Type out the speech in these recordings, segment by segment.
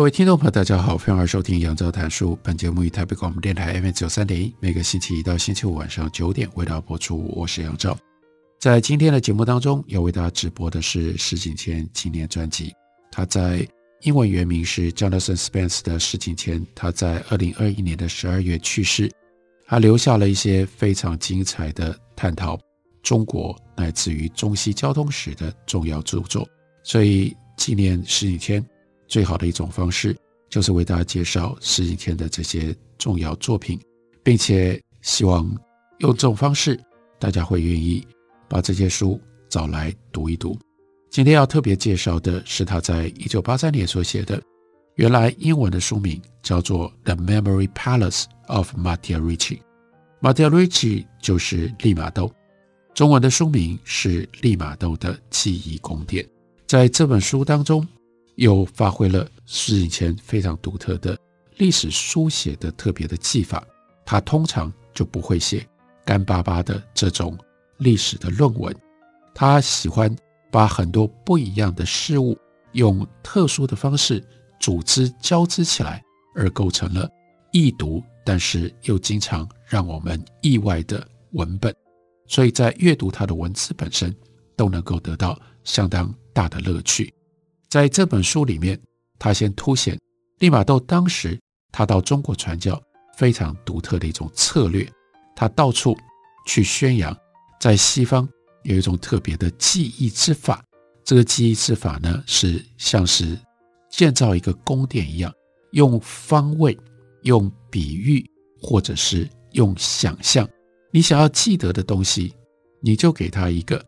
各位听众朋友，大家好，欢迎收听杨照谈书。本节目于台北广播电台 FM 九三点一，每个星期一到星期五晚上九点为大家播出。我是杨照。在今天的节目当中，要为大家直播的是石景谦纪念专辑。他在英文原名是 Jonathan Spence 的石景谦，他在二零二一年的十二月去世。他留下了一些非常精彩的探讨中国乃至于中西交通史的重要著作，所以纪念石景谦。最好的一种方式，就是为大家介绍石景天的这些重要作品，并且希望用这种方式，大家会愿意把这些书找来读一读。今天要特别介绍的是他在一九八三年所写的，原来英文的书名叫做《The Memory Palace of Matteo Ricci》，Matteo Ricci 就是利玛窦，中文的书名是《利玛窦的记忆宫殿》。在这本书当中，又发挥了石景谦非常独特的历史书写的特别的技法，他通常就不会写干巴巴的这种历史的论文，他喜欢把很多不一样的事物用特殊的方式组织交织起来，而构成了易读，但是又经常让我们意外的文本，所以在阅读他的文字本身都能够得到相当大的乐趣。在这本书里面，他先凸显利玛窦当时他到中国传教非常独特的一种策略。他到处去宣扬，在西方有一种特别的记忆之法。这个记忆之法呢，是像是建造一个宫殿一样，用方位、用比喻，或者是用想象，你想要记得的东西，你就给他一个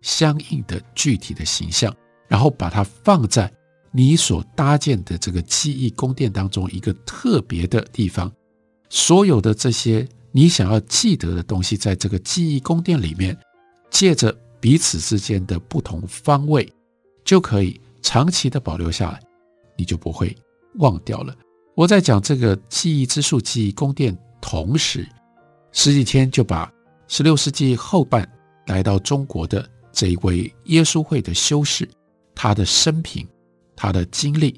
相应的具体的形象。然后把它放在你所搭建的这个记忆宫殿当中一个特别的地方，所有的这些你想要记得的东西，在这个记忆宫殿里面，借着彼此之间的不同方位，就可以长期的保留下来，你就不会忘掉了。我在讲这个记忆之树记忆宫殿，同时，十几天就把十六世纪后半来到中国的这一位耶稣会的修士。他的生平，他的经历，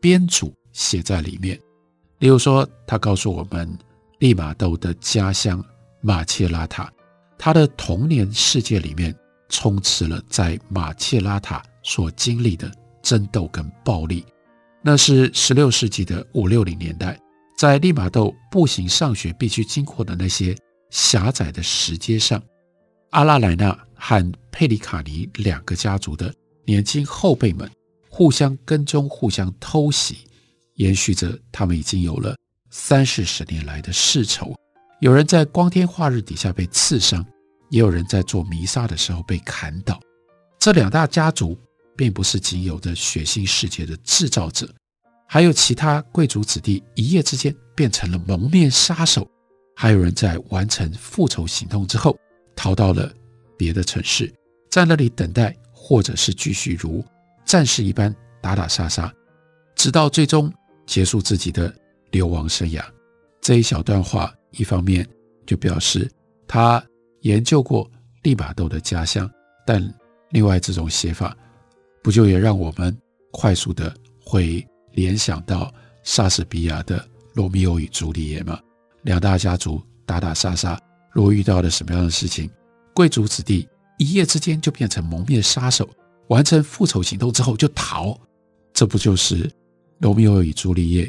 编组写在里面。例如说，他告诉我们，利玛窦的家乡马切拉塔，他的童年世界里面充斥了在马切拉塔所经历的争斗跟暴力。那是十六世纪的五六零年代，在利玛窦步行上学必须经过的那些狭窄的石阶上，阿拉莱纳和佩里卡尼两个家族的。年轻后辈们互相跟踪、互相偷袭，延续着他们已经有了三四十年来的世仇。有人在光天化日底下被刺伤，也有人在做弥撒的时候被砍倒。这两大家族并不是仅有的血腥世界的制造者，还有其他贵族子弟一夜之间变成了蒙面杀手，还有人在完成复仇行动之后逃到了别的城市，在那里等待。或者是继续如战士一般打打杀杀，直到最终结束自己的流亡生涯。这一小段话，一方面就表示他研究过利玛窦的家乡，但另外这种写法，不就也让我们快速的会联想到莎士比亚的《罗密欧与朱丽叶》吗？两大家族打打杀杀，若遇到了什么样的事情，贵族子弟。一夜之间就变成蒙面杀手，完成复仇行动之后就逃，这不就是《罗密欧与朱丽叶》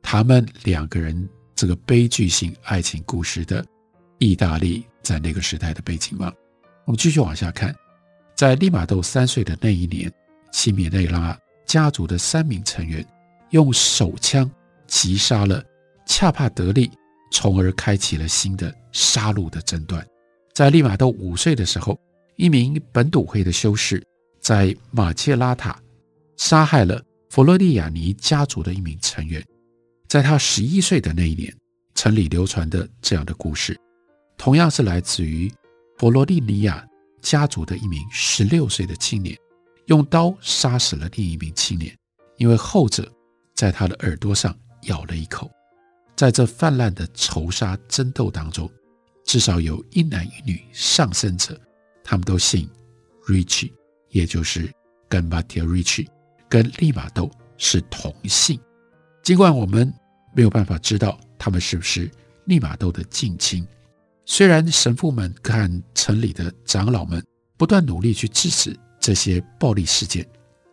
他们两个人这个悲剧性爱情故事的意大利在那个时代的背景吗？我们继续往下看，在利玛窦三岁的那一年，西米内拉家族的三名成员用手枪击杀了恰帕德利，从而开启了新的杀戮的争端。在利玛窦五岁的时候。一名本笃会的修士在马切拉塔杀害了佛罗利亚尼家族的一名成员。在他十一岁的那一年，城里流传的这样的故事，同样是来自于佛罗利尼亚家族的一名十六岁的青年，用刀杀死了另一名青年，因为后者在他的耳朵上咬了一口。在这泛滥的仇杀争斗当中，至少有一男一女丧生者，他们都姓 Richi，也就是跟 Matteo Ricci 跟利玛窦是同姓。尽管我们没有办法知道他们是不是利玛窦的近亲，虽然神父们和城里的长老们不断努力去制止这些暴力事件，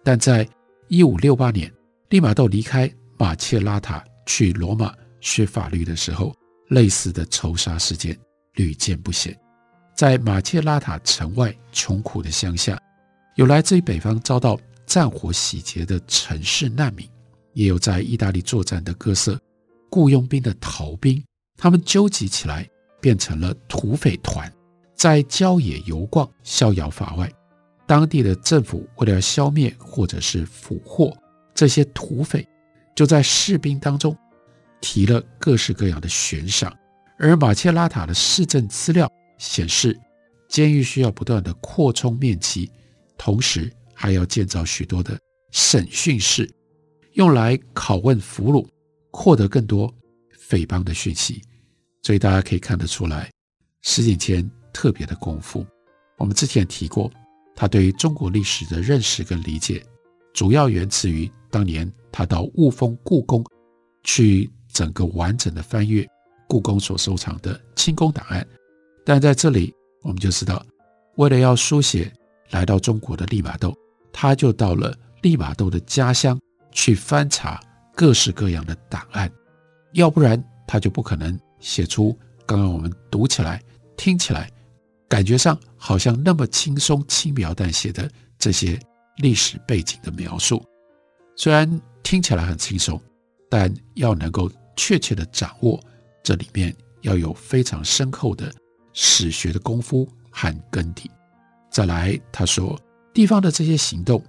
但在一五六八年，利玛窦离开马切拉塔去罗马学法律的时候，类似的仇杀事件屡见不鲜。在马切拉塔城外穷苦的乡下，有来自于北方遭到战火洗劫的城市难民，也有在意大利作战的各色雇佣兵的逃兵。他们纠集起来，变成了土匪团，在郊野游逛，逍遥法外。当地的政府为了消灭或者是俘获这些土匪，就在士兵当中。提了各式各样的悬赏，而马切拉塔的市政资料显示，监狱需要不断的扩充面积，同时还要建造许多的审讯室，用来拷问俘虏，获得更多匪帮的讯息。所以大家可以看得出来，石景谦特别的功夫。我们之前提过，他对于中国历史的认识跟理解，主要源自于当年他到雾峰故宫去。整个完整的翻阅故宫所收藏的清宫档案，但在这里我们就知道，为了要书写来到中国的利玛窦，他就到了利玛窦的家乡去翻查各式各样的档案，要不然他就不可能写出刚刚我们读起来、听起来，感觉上好像那么轻松、轻描淡写的这些历史背景的描述。虽然听起来很轻松。但要能够确切地掌握这里面，要有非常深厚的史学的功夫和根底。再来，他说，地方的这些行动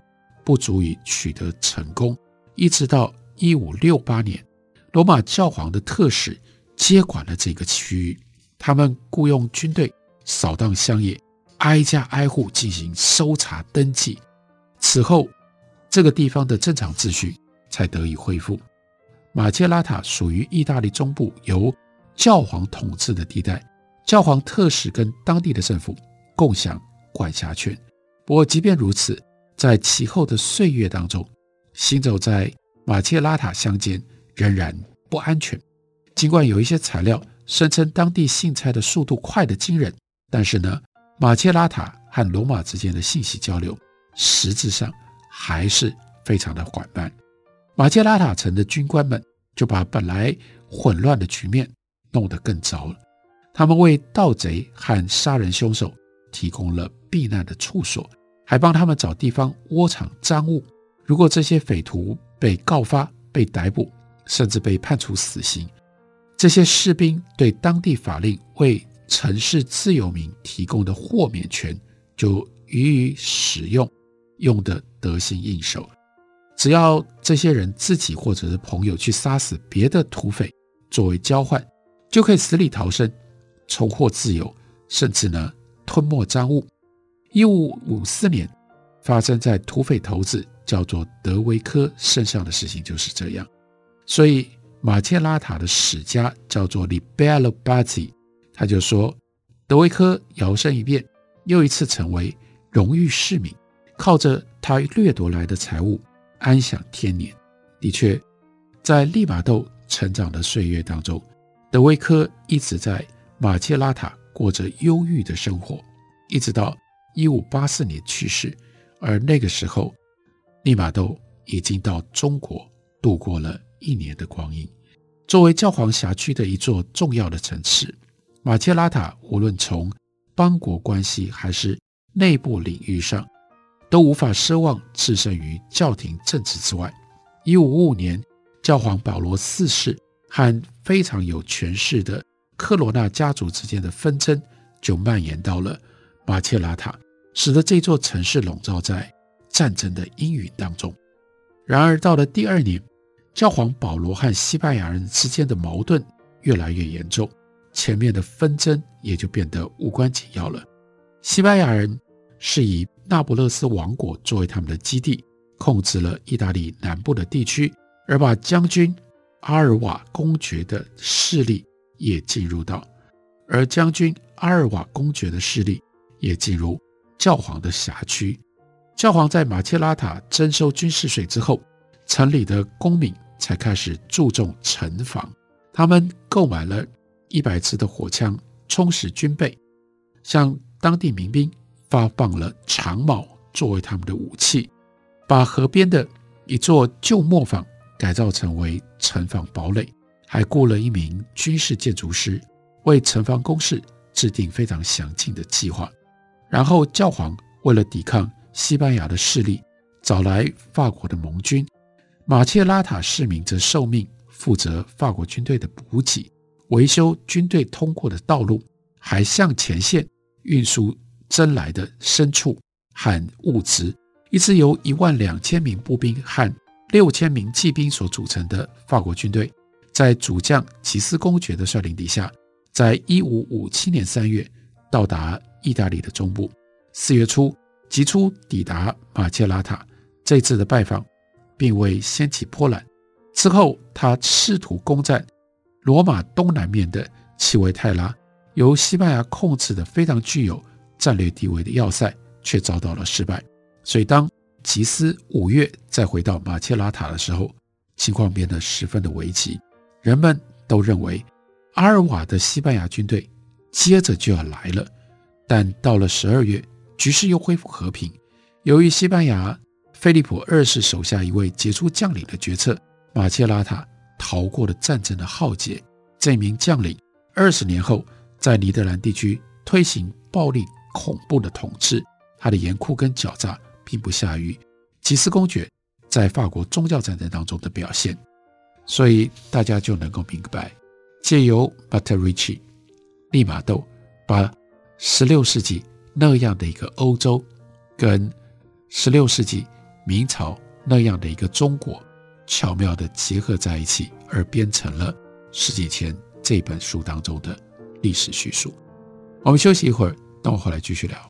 不足以取得成功，一直到一五六八年，罗马教皇的特使接管了这个区域，他们雇佣军队扫荡乡野，挨家挨户进行搜查登记。此后，这个地方的正常秩序才得以恢复。马切拉塔属于意大利中部由教皇统治的地带，教皇特使跟当地的政府共享管辖权。不过，即便如此，在其后的岁月当中，行走在马切拉塔乡间仍然不安全。尽管有一些材料声称当地信差的速度快得惊人，但是呢，马切拉塔和罗马之间的信息交流实质上还是非常的缓慢。马切拉塔城的军官们就把本来混乱的局面弄得更糟了。他们为盗贼和杀人凶手提供了避难的处所，还帮他们找地方窝藏赃物。如果这些匪徒被告发、被逮捕，甚至被判处死刑，这些士兵对当地法令为城市自由民提供的豁免权就予以使用，用得得心应手。只要这些人自己或者是朋友去杀死别的土匪作为交换，就可以死里逃生，重获自由，甚至呢吞没赃物。一五五四年发生在土匪头子叫做德维科身上的事情就是这样。所以马切拉塔的史家叫做 liberty 他就说德维科摇身一变，又一次成为荣誉市民，靠着他掠夺来的财物。安享天年。的确，在利玛窦成长的岁月当中，德维科一直在马切拉塔过着忧郁的生活，一直到一五八四年去世。而那个时候，利玛窦已经到中国度过了一年的光阴。作为教皇辖区的一座重要的城市，马切拉塔无论从邦国关系还是内部领域上，都无法奢望置身于教廷政治之外。一五五五年，教皇保罗四世和非常有权势的科罗纳家族之间的纷争就蔓延到了马切拉塔，使得这座城市笼罩在战争的阴云当中。然而，到了第二年，教皇保罗和西班牙人之间的矛盾越来越严重，前面的纷争也就变得无关紧要了。西班牙人是以那不勒斯王国作为他们的基地，控制了意大利南部的地区，而把将军阿尔瓦公爵的势力也进入到，而将军阿尔瓦公爵的势力也进入教皇的辖区。教皇在马切拉塔征收军事税之后，城里的公民才开始注重城防。他们购买了一百支的火枪，充实军备，向当地民兵发放了长矛作为他们的武器，把河边的一座旧磨坊改造成为城防堡垒，还雇了一名军事建筑师为城防工事制定非常详尽的计划。然后，教皇为了抵抗西班牙的势力找来法国的盟军，马切拉塔市民则受命负责法国军队的补给、维修军队通过的道路，还向前线运输征来的牲畜和物资。一支由一万两千名步兵和六千名骑兵所组成的法国军队，在主将吉斯公爵的率领底下，在一五五七年三月到达意大利的中部。四月初。急出抵达马切拉塔，这次的拜访并未掀起波澜。之后，他试图攻占罗马东南面的奇维泰拉，由西班牙控制的非常具有战略地位的要塞，却遭到了失败。所以，当吉斯五月再回到马切拉塔的时候，情况变得十分的危急。人们都认为阿尔瓦的西班牙军队接着就要来了，但到了十二月。局势又恢复和平。由于西班牙菲利普二世手下一位杰出将领的决策，马切拉塔逃过了战争的浩劫。这名将领二十年后在尼德兰地区推行暴力恐怖的统治，他的严酷跟狡诈并不下于吉斯公爵在法国宗教战争当中的表现。所以大家就能够明白，借由马特里奇利玛窦把十六世纪。那样的一个欧洲，跟十六世纪明朝那样的一个中国，巧妙地结合在一起，而编成了《十几》前这本书当中的历史叙述。我们休息一会儿，等我回来继续聊。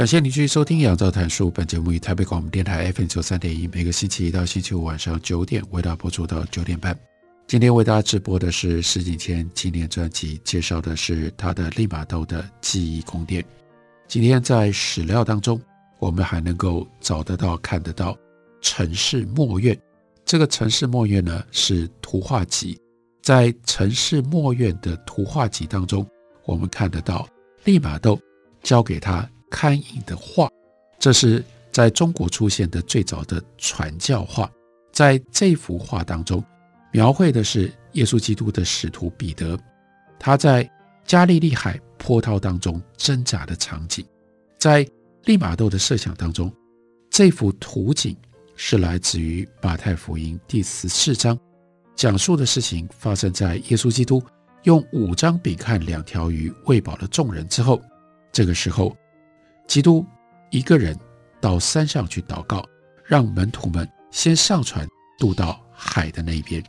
感谢您继续收听《杨照谈书》。本节目以台北广播电台 FM 九三点一，每个星期一到星期五晚上九点为大家播出到九点半。今天为大家直播的是石景谦纪念专辑，介绍的是他的利玛窦的记忆宫殿。今天在史料当中，我们还能够找得到、看得到城市墨院。这个城市墨院呢，是图画集，在城市墨院的图画集当中，我们看得到利玛窦交给他。刊印的画，这是在中国出现的最早的传教画。在这幅画当中，描绘的是耶稣基督的使徒彼得，他在加利利海波涛当中挣扎的场景。在利玛窦的设想当中，这幅图景是来自于马太福音第十四章，讲述的事情发生在耶稣基督用五张饼看两条鱼喂饱了众人之后，这个时候。基督一个人到山上去祷告，让门徒们先上船渡到海的那边。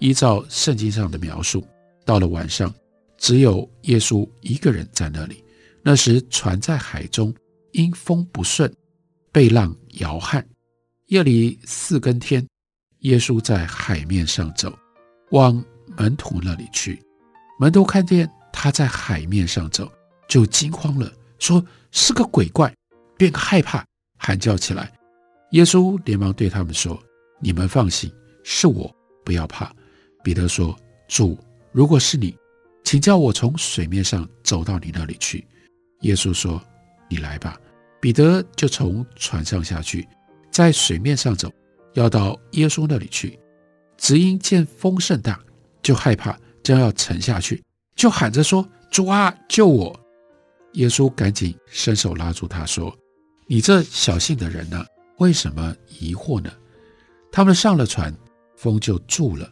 依照圣经上的描述，到了晚上，只有耶稣一个人在那里。那时船在海中，因风不顺，被浪摇撼。夜里四更天，耶稣在海面上走，往门徒那里去。门徒看见他在海面上走，就惊慌了，说是个鬼怪，便害怕，喊叫起来。耶稣连忙对他们说：“你们放心，是我，不要怕。”彼得说：“主，如果是你，请叫我从水面上走到你那里去。”耶稣说：“你来吧。”彼得就从船上下去，在水面上走，要到耶稣那里去。只因见风甚大，就害怕，将要沉下去，就喊着说：“主啊，救我！”耶稣赶紧伸手拉住他，说：“你这小信的人呢？为什么疑惑呢？”他们上了船，风就住了。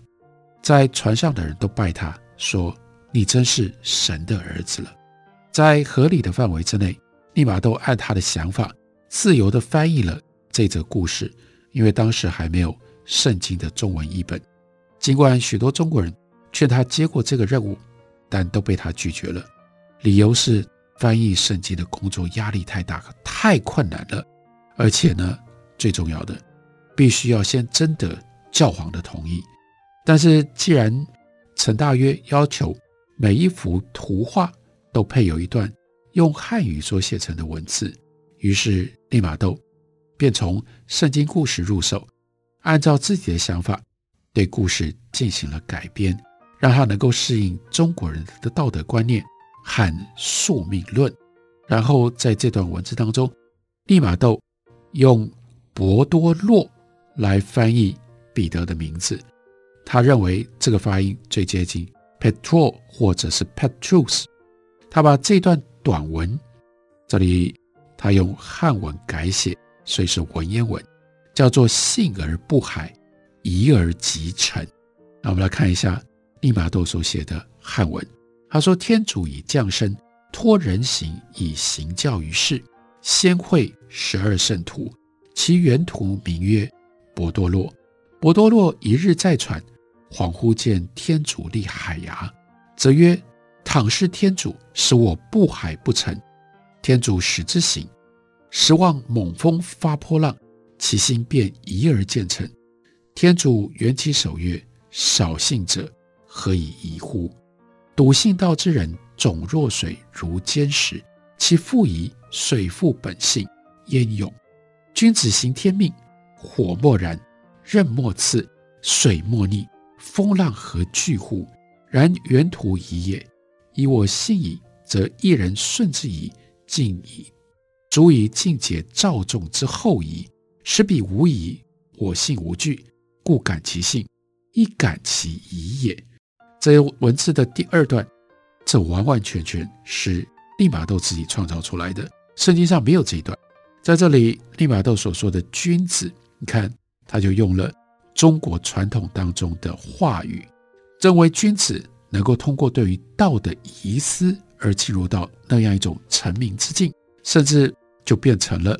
在船上的人都拜他，说：“你真是神的儿子了。”在合理的范围之内，利玛窦按他的想法自由地翻译了这则故事，因为当时还没有圣经的中文译本。尽管许多中国人劝他接过这个任务，但都被他拒绝了，理由是翻译圣经的工作压力太大，太困难了，而且呢，最重要的，必须要先征得教皇的同意。但是既然陈大约要求每一幅图画，都配有一段用汉语所写成的文字，于是利玛窦便从圣经故事入手，按照自己的想法对故事进行了改编，让它能够适应中国人的道德观念和宿命论。然后在这段文字当中，利玛窦用博多洛来翻译彼得的名字，他认为这个发音最接近 Petro 或者是 Petrus。他把这段短文，这里他用汉文改写，所以是文言文，叫做“信而不海，疑而即沉”。那我们来看一下利玛窦所写的汉文。他说：“天主已降生，托人形以行教于世，先会十二圣徒，其原图名曰伯多洛。伯多洛一日在船，恍惚见天主立海牙，则曰。”倘是天主使我不海不成，天主使之行，时望猛风发波浪，其心便移而渐沉。天主圆其守曰：“少信者，何以疑乎？笃信道之人，种若水，如坚石。其复疑，水复本性，焉勇？君子行天命，火莫燃，刃莫刺，水莫溺，风浪何惧乎？然原图一也。”以我信矣，则一人顺之矣，尽矣，足以尽解肇众之后疑。使彼无疑，我信无惧，故感其信，亦感其疑也。这文字的第二段，这完完全全是利玛窦自己创造出来的，圣经上没有这一段。在这里，利玛窦所说的君子，你看，他就用了中国传统当中的话语，认为君子。能够通过对于道的疑思而进入到那样一种成名之境，甚至就变成了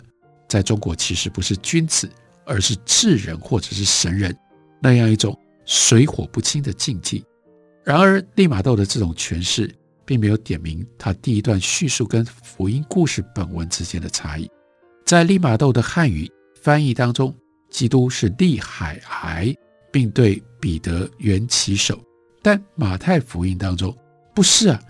在中国其实不是君子，而是智人或者是神人那样一种水火不侵的境界。然而利玛窦的这种诠释并没有点明他第一段叙述跟福音故事本文之间的差异。在利玛窦的汉语翻译当中，基督是立海崖，并对彼得圆起手。但马太福音当中不是啊，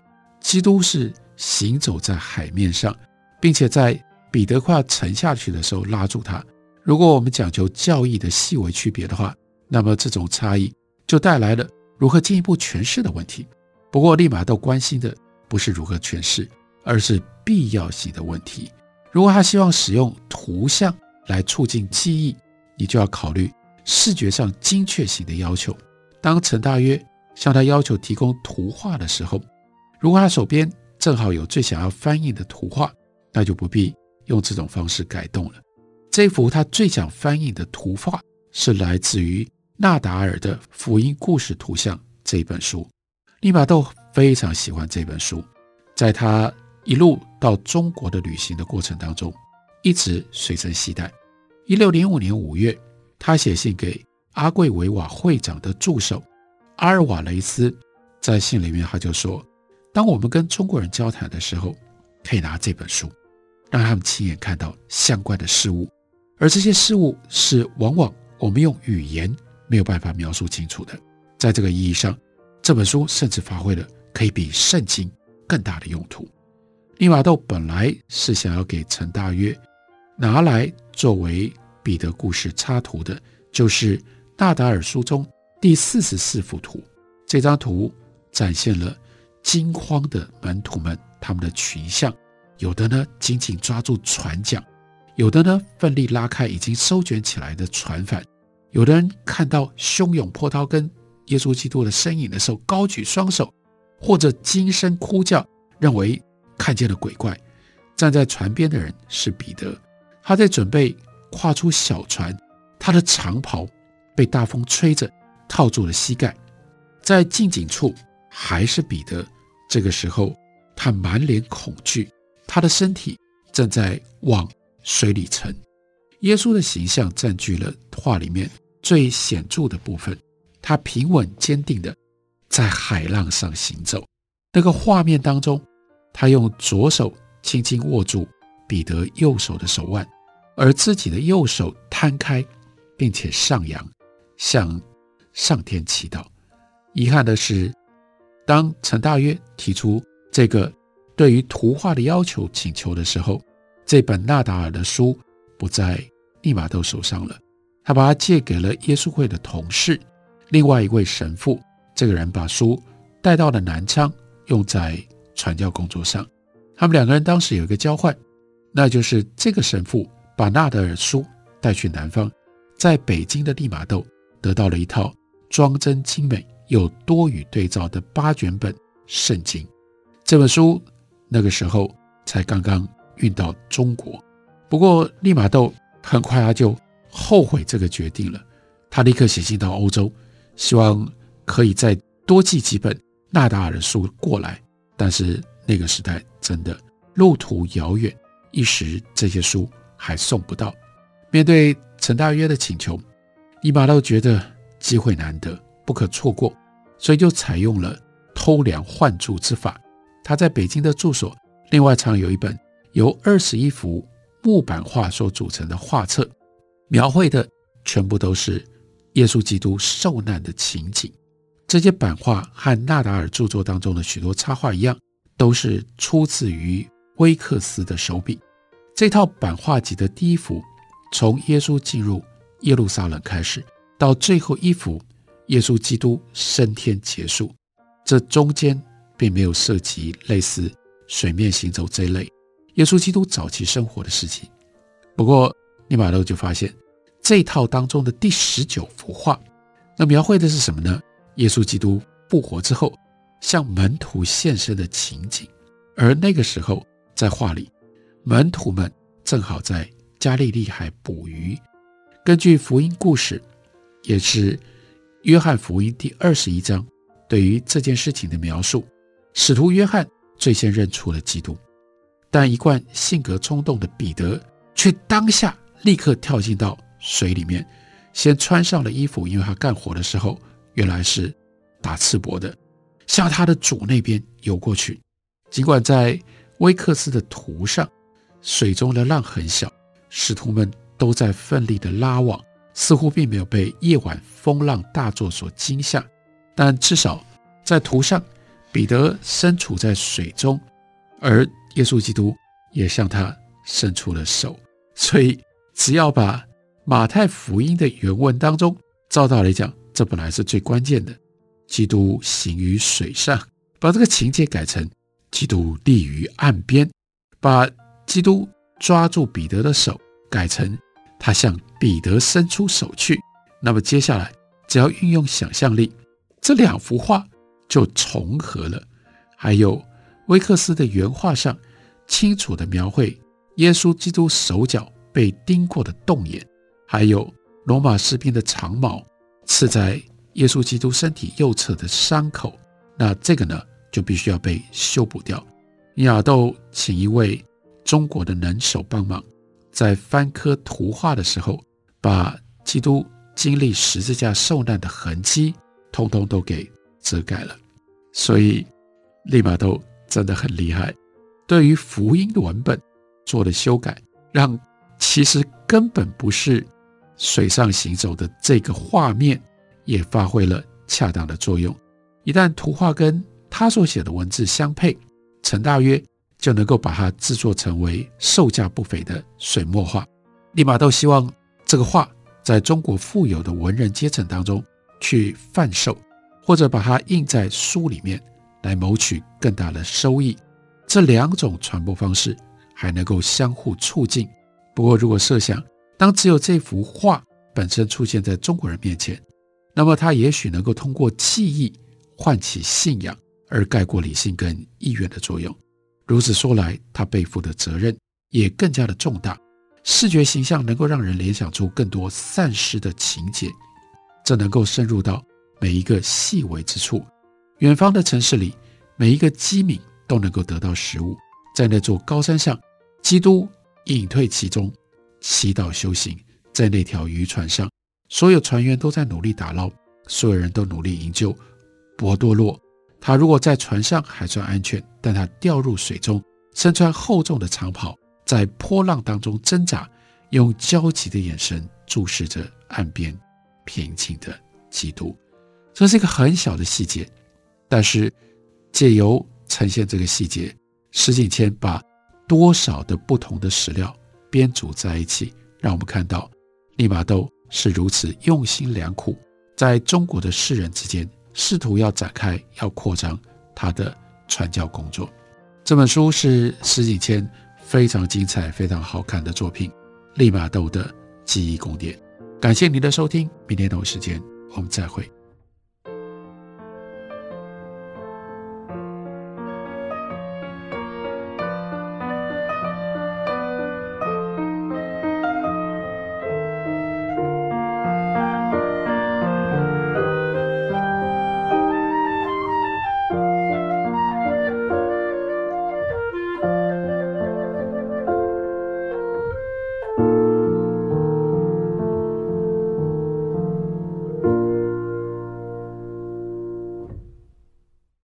基督是行走在海面上，并且在彼得快要沉下去的时候拉住他。如果我们讲求教义的细微区别的话，那么这种差异就带来了如何进一步诠释的问题。不过利玛窦关心的不是如何诠释，而是必要性的问题。如果他希望使用图像来促进记忆，你就要考虑视觉上精确性的要求。当陈大约。向他要求提供图画的时候，如果他手边正好有最想要翻译的图画，那就不必用这种方式改动了。这幅他最想翻译的图画是来自于纳达尔的《福音故事图像》这本书。利玛窦非常喜欢这本书，在他一路到中国的旅行的过程当中，一直随身携带。一六零五年五月，他写信给阿贵维瓦会长的助手。阿尔瓦雷斯在信里面他就说，当我们跟中国人交谈的时候，可以拿这本书，让他们亲眼看到相关的事物，而这些事物是往往我们用语言没有办法描述清楚的。在这个意义上，这本书甚至发挥了可以比圣经更大的用途。利玛窦本来是想要给陈大约拿来作为彼得故事插图的，就是纳达尔书中第四十四幅图。这张图展现了惊慌的门徒们，他们的群像，有的呢紧紧抓住船桨，有的呢奋力拉开已经收卷起来的船帆，有的人看到汹涌波涛跟耶稣基督的身影的时候，高举双手，或者惊声哭叫，认为。看见了鬼怪，站在船边的人是彼得，他在准备跨出小船，他的长袍被大风吹着套住了膝盖，在近景处还是彼得。这个时候，他满脸恐惧，他的身体正在往水里沉。耶稣的形象占据了画里面最显著的部分，他平稳坚定地在海浪上行走。那个画面当中。他用左手轻轻握住彼得右手的手腕，而自己的右手摊开，并且上扬，向上天祈祷。遗憾的是，当陈大约提出这个对于图画的要求请求的时候，这本纳达尔的书不在利玛窦手上了。他把它借给了耶稣会的同事，另外一位神父。这个人把书带到了南昌，用在。传教工作上，他们两个人当时有一个交换，那就是这个神父把纳德尔书带去南方，在北京的利玛窦得到了一套装帧精美又多语对照的八卷本圣经。这本书那个时候才刚刚运到中国，不过利玛窦很快他就后悔这个决定了，他立刻写信到欧洲，希望可以再多寄几本纳达尔的书过来。但是那个时代真的路途遥远，一时这些书还送不到。面对陈大约的请求，利玛窦觉得机会难得，不可错过，所以就采用了偷梁换柱之法。他在北京的住所，另外藏有一本由二十一幅木版画所组成的画册，描绘的全部都是耶稣基督受难的情景。这些版画和纳达尔著作当中的许多插画一样，都是出自于威克斯的手笔。这套版画集的第一幅，从耶稣进入耶路撒冷开始，到最后一幅耶稣基督升天结束，这中间并没有涉及类似水面行走这类耶稣基督早期生活的事情。不过，利玛窦就发现这套当中的第十九幅画，那描绘的是什么呢？耶稣基督复活之后，向门徒现身的情景，而那个时候在画里，门徒们正好在加利利海捕鱼。根据福音故事，也是约翰福音第二十一章对于这件事情的描述，使徒约翰最先认出了基督，但一贯性格冲动的彼得却当下立刻跳进到水里面，先穿上了衣服，因为他干活的时候。原来是打赤膊的，向他的主那边游过去。尽管在威克斯的图上，水中的浪很小，使徒们都在奋力的拉网，似乎并没有被夜晚风浪大作所惊吓。但至少在图上，彼得身处在水中，而耶稣基督也向他伸出了手。所以，只要把马太福音的原文当中，照道理讲。这本来是最关键的，基督行于水上，把这个情节改成基督立于岸边，把基督抓住彼得的手改成他向彼得伸出手去。那么接下来只要运用想象力，这两幅画就重合了。还有威克斯的原画上清楚地描绘耶稣基督手脚被钉过的洞眼，还有罗马士兵的长矛。刺在耶稣基督身体右侧的伤口，那这个呢就必须要被修补掉。利玛窦请一位中国的能手帮忙，在翻刻图画的时候，把基督经历十字架受难的痕迹通通都给遮盖了。所以利玛窦真的很厉害，对于福音的文本做了修改，让其实根本不是水上行走的这个画面也发挥了恰当的作用。一旦图画跟他所写的文字相配，陈大约就能够把它制作成为售价不菲的水墨画。利玛窦希望这个画在中国富有的文人阶层当中去贩售，或者把它印在书里面来谋取更大的收益。这两种传播方式还能够相互促进。不过，如果设想当只有这幅画本身出现在中国人面前，那么它也许能够通过记忆唤起信仰。而盖过理性跟意愿的作用，如此说来，他背负的责任也更加的重大。视觉形象能够让人联想出更多散失的情节，这能够深入到每一个细微之处。远方的城市里，每一个机敏都能够得到食物。在那座高山上，基督隐退其中，祈祷修行。在那条渔船上，所有船员都在努力打捞，所有人都努力营救伯多洛。他如果在船上还算安全，但他掉入水中，身穿厚重的长袍，在波浪当中挣扎，用焦急的眼神注视着岸边平静的基督。这是一个很小的细节，但是借由呈现这个细节，石景谦把多少的不同的史料编组在一起，让我们看到利玛窦是如此用心良苦，在中国的士人之间。试图要展开、要扩张他的传教工作。这本书是石景谦非常精彩、非常好看的作品《利玛窦的记忆宫殿》。感谢您的收听，明天同一时间我们再会。